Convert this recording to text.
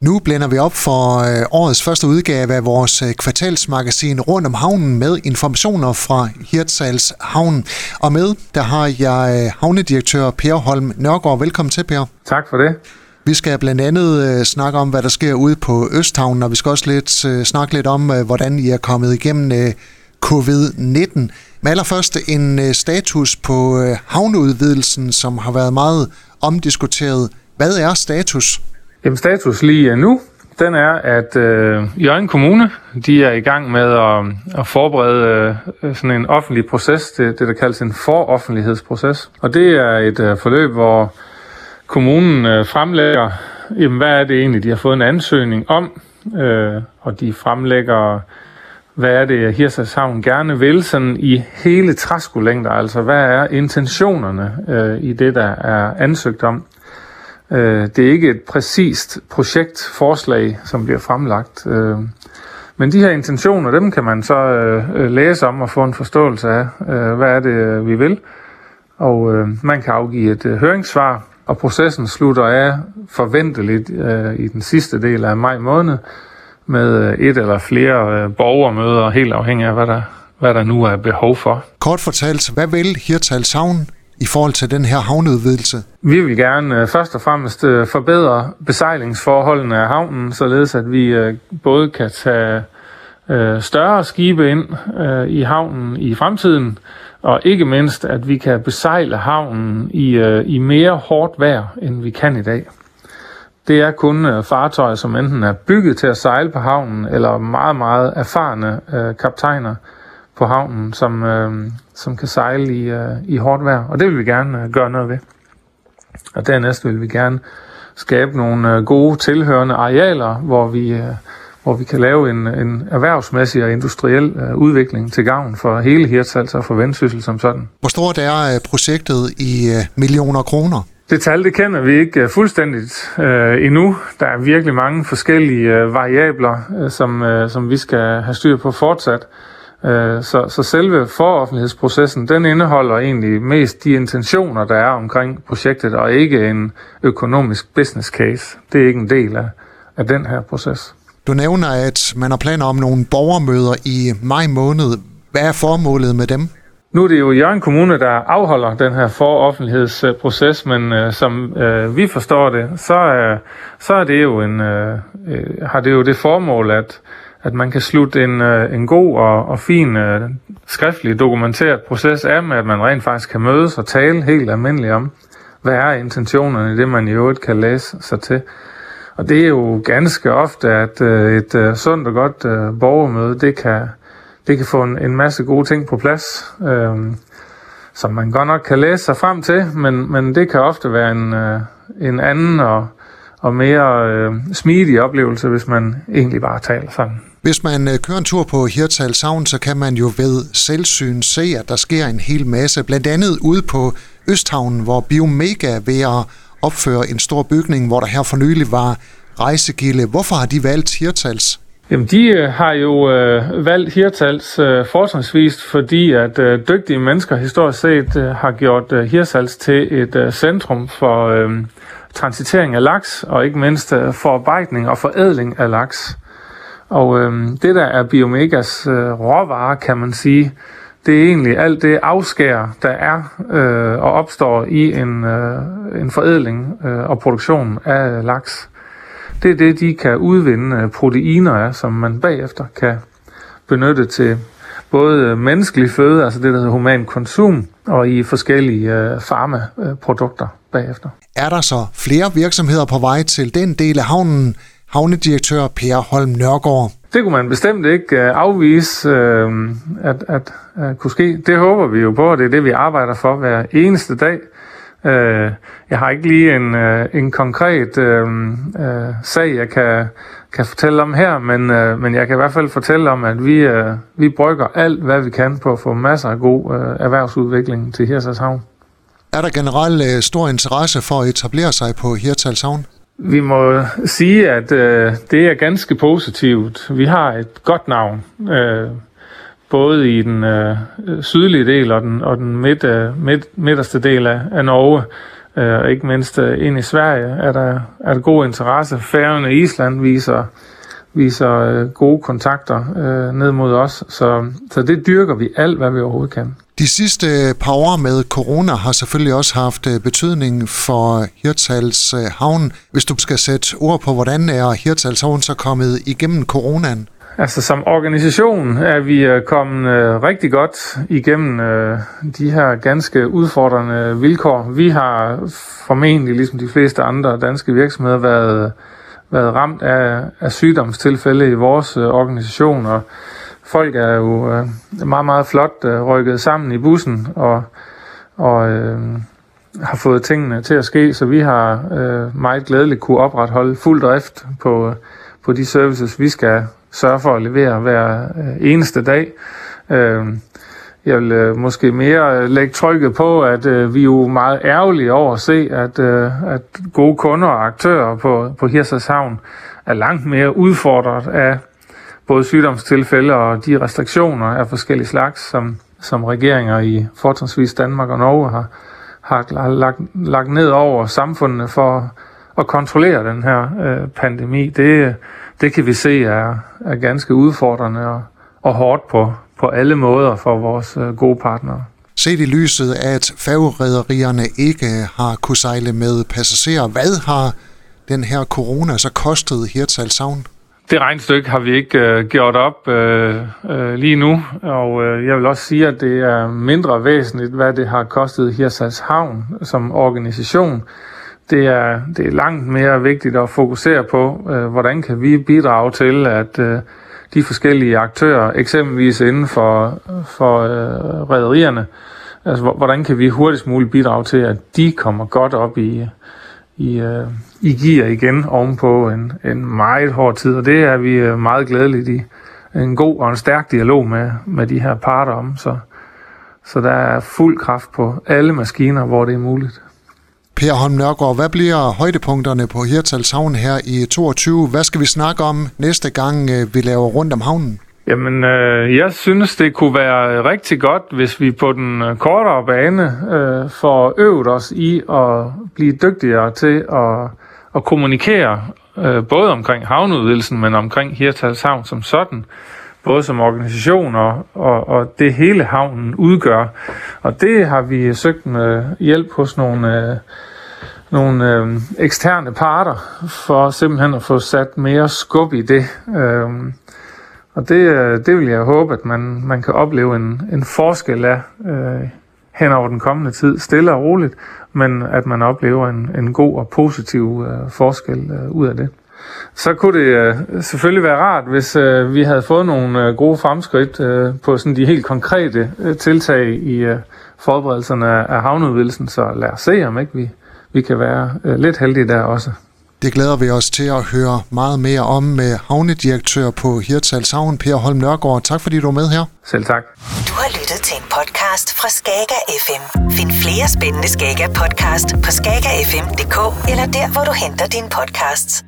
Nu blænder vi op for øh, årets første udgave af vores øh, kvartalsmagasin rundt om havnen med informationer fra Hirtshals Havn. Og med, der har jeg øh, havnedirektør Per Holm Nørgaard. Velkommen til, Per. Tak for det. Vi skal blandt andet snakke om, hvad der sker ude på Østhavnen, og vi skal også lidt snakke lidt om, hvordan I er kommet igennem covid-19. Men allerførst en status på havneudvidelsen, som har været meget omdiskuteret. Hvad er status? Jamen status lige øh, nu, den er, at øh, Jørgen Kommune, de er i gang med at, at forberede øh, sådan en offentlig proces, det, det der kaldes en foroffentlighedsproces. Og det er et øh, forløb, hvor kommunen øh, fremlægger, jamen, hvad er det egentlig, de har fået en ansøgning om, øh, og de fremlægger, hvad er det, Hirsashavn gerne vil, sådan i hele træskolængder, altså hvad er intentionerne øh, i det, der er ansøgt om. Øh, det er ikke et præcist projektforslag, som bliver fremlagt. Øh, men de her intentioner, dem kan man så øh, øh læse om og få en forståelse af, øh, hvad er det, øh, vi vil. Og man kan afgive et høringssvar, og processen slutter af forventeligt i den sidste del af maj måned med et eller flere borgermøder, helt afhængig af, hvad der, hvad der nu er behov for. Kort fortalt, hvad vil Hirtal Savn i forhold til den her havneudvidelse? Vi vil gerne øh, først og fremmest øh, forbedre besejlingsforholdene af havnen, således at vi øh, både kan tage større skibe ind i havnen i fremtiden, og ikke mindst, at vi kan besejle havnen i, i mere hårdt vejr, end vi kan i dag. Det er kun fartøjer, som enten er bygget til at sejle på havnen, eller meget, meget erfarne kaptajner, på havnen, som, øh, som kan sejle i, øh, i hårdt vejr. Og det vil vi gerne øh, gøre noget ved. Og dernæst vil vi gerne skabe nogle øh, gode tilhørende arealer, hvor vi, øh, hvor vi kan lave en, en erhvervsmæssig og industriel øh, udvikling til gavn for hele Hirtshals og for Vendsyssel som sådan. Hvor stort er øh, projektet i øh, millioner kroner? Det tal, det kender vi ikke uh, fuldstændigt uh, endnu. Der er virkelig mange forskellige uh, variabler, uh, som, uh, som vi skal have styr på fortsat. Øh, så, så selve foroffentlighedsprocessen, den indeholder egentlig mest de intentioner, der er omkring projektet, og ikke en økonomisk business case. Det er ikke en del af, af den her proces. Du nævner, at man har planer om nogle borgermøder i maj måned. Hvad er formålet med dem? Nu er det jo Jørgen Kommune, der afholder den her foroffentlighedsproces, men øh, som øh, vi forstår det, så, øh, så er det jo en, øh, øh har det jo det formål, at at man kan slutte en, øh, en god og, og fin øh, skriftlig dokumenteret proces af med, at man rent faktisk kan mødes og tale helt almindeligt om, hvad er intentionerne i det, man i øvrigt kan læse sig til. Og det er jo ganske ofte, at øh, et øh, sundt og godt øh, borgermøde, det kan, det kan få en, en masse gode ting på plads, øh, som man godt nok kan læse sig frem til, men, men det kan ofte være en, øh, en anden og, og mere øh, smidig oplevelse, hvis man egentlig bare taler sammen. Hvis man øh, kører en tur på Hirtshals Havn, så kan man jo ved selvsyn se, at der sker en hel masse. Blandt andet ude på Østhavnen, hvor Biomega ved at opføre en stor bygning, hvor der her for nylig var rejsegilde. Hvorfor har de valgt Hirtshals? Jamen, de øh, har jo øh, valgt Hirtshals øh, fortrinsvist, fordi at øh, dygtige mennesker historisk set øh, har gjort øh, Hirtshals til et øh, centrum for øh, transitering af laks, og ikke mindst øh, forarbejdning og forædling af laks. Og øh, det der er Biomegas øh, råvarer, kan man sige, det er egentlig alt det afskær, der er øh, og opstår i en, øh, en forædling øh, og produktion af øh, laks. Det er det, de kan udvinde øh, proteiner af, som man bagefter kan benytte til både øh, menneskelig føde, altså det, der hedder human konsum, og i forskellige øh, farmaprodukter bagefter. Er der så flere virksomheder på vej til den del af havnen, havnedirektør Per Holm Nørgaard. Det kunne man bestemt ikke uh, afvise, uh, at, at uh, kunne ske. Det håber vi jo på, og det er det, vi arbejder for hver eneste dag. Uh, jeg har ikke lige en, uh, en konkret uh, uh, sag, jeg kan, kan fortælle om her, men, uh, men jeg kan i hvert fald fortælle om, at vi, uh, vi brygger alt, hvad vi kan på at få masser af god uh, erhvervsudvikling til Hirsals Havn. Er der generelt øh, stor interesse for at etablere sig på Hirtals Havn? Vi må sige, at øh, det er ganske positivt. Vi har et godt navn, øh, både i den øh, sydlige del og den, og den midt, øh, midt, midterste del af, af Norge. Øh, ikke mindst øh, ind i Sverige er der, er der god interesse. Færøerne og Island viser, viser øh, gode kontakter øh, ned mod os, så, så det dyrker vi alt, hvad vi overhovedet kan. De sidste par år med corona har selvfølgelig også haft øh, betydning for Hirtals øh, havn. Hvis du skal sætte ord på, hvordan er Hirtals havn så kommet igennem coronaen? Altså som organisation er vi øh, kommet øh, rigtig godt igennem øh, de her ganske udfordrende vilkår. Vi har formentlig, ligesom de fleste andre danske virksomheder, været, været ramt af, af sygdomstilfælde i vores øh, organisation, og folk er jo øh, meget, meget flot øh, rykket sammen i bussen, og, og øh, har fået tingene til at ske, så vi har øh, meget glædeligt kunne opretholde fuld drift på, på de services, vi skal sørge for at levere hver øh, eneste dag. Øh, jeg vil øh, måske mere øh, lægge trykket på, at øh, vi er jo meget ærgerlige over at se, at, øh, at gode kunder og aktører på, på Havn er langt mere udfordret af både sygdomstilfælde og de restriktioner af forskellige slags, som, som regeringer i fortrinsvis Danmark og Norge har, har lagt, lagt ned over samfundene for at kontrollere den her øh, pandemi. Det, det kan vi se er, er ganske udfordrende og, og hårdt på, på alle måder for vores øh, gode partnere. Set i lyset af, at færgerederierne ikke har kunne sejle med passagerer, hvad har den her corona så kostet Hirtshals Havn? Det regnstykke har vi ikke øh, gjort op øh, øh, lige nu, og øh, jeg vil også sige, at det er mindre væsentligt, hvad det har kostet Hirtshals Havn som organisation det er, det er langt mere vigtigt at fokusere på, øh, hvordan kan vi bidrage til, at øh, de forskellige aktører, eksempelvis inden for, for øh, rædderierne, altså hvordan kan vi hurtigst muligt bidrage til, at de kommer godt op i, i, øh, i gear igen ovenpå en, en meget hård tid, og det er vi øh, meget glædeligt i. En god og en stærk dialog med, med de her parter om, så, så der er fuld kraft på alle maskiner, hvor det er muligt. Per Holm Nørgaard, hvad bliver højdepunkterne på Hirtals Havn her i 22? Hvad skal vi snakke om næste gang, øh, vi laver rundt om havnen? Jamen, øh, jeg synes, det kunne være rigtig godt, hvis vi på den øh, kortere bane øh, får øvet os i at blive dygtigere til at, at kommunikere, øh, både omkring havneudvidelsen, men omkring Hirtals Havn som sådan både som organisation og, og, og det hele havnen udgør. Og det har vi søgt en øh, hjælp hos nogle, øh, nogle øh, eksterne parter for simpelthen at få sat mere skub i det. Øh, og det, øh, det vil jeg håbe, at man, man kan opleve en, en forskel af øh, hen over den kommende tid, stille og roligt, men at man oplever en, en god og positiv øh, forskel øh, ud af det så kunne det øh, selvfølgelig være rart, hvis øh, vi havde fået nogle øh, gode fremskridt øh, på sådan de helt konkrete øh, tiltag i øh, forberedelserne af havneudvidelsen, så lad os se, om ikke vi, vi kan være øh, lidt heldige der også. Det glæder vi os til at høre meget mere om med havnedirektør på Hirtshals Havn, Per Holm Nørgaard. Tak fordi du er med her. Selv tak. Du har lyttet til en podcast fra Skager FM. Find flere spændende Skager podcast på skagerfm.dk eller der, hvor du henter dine podcasts.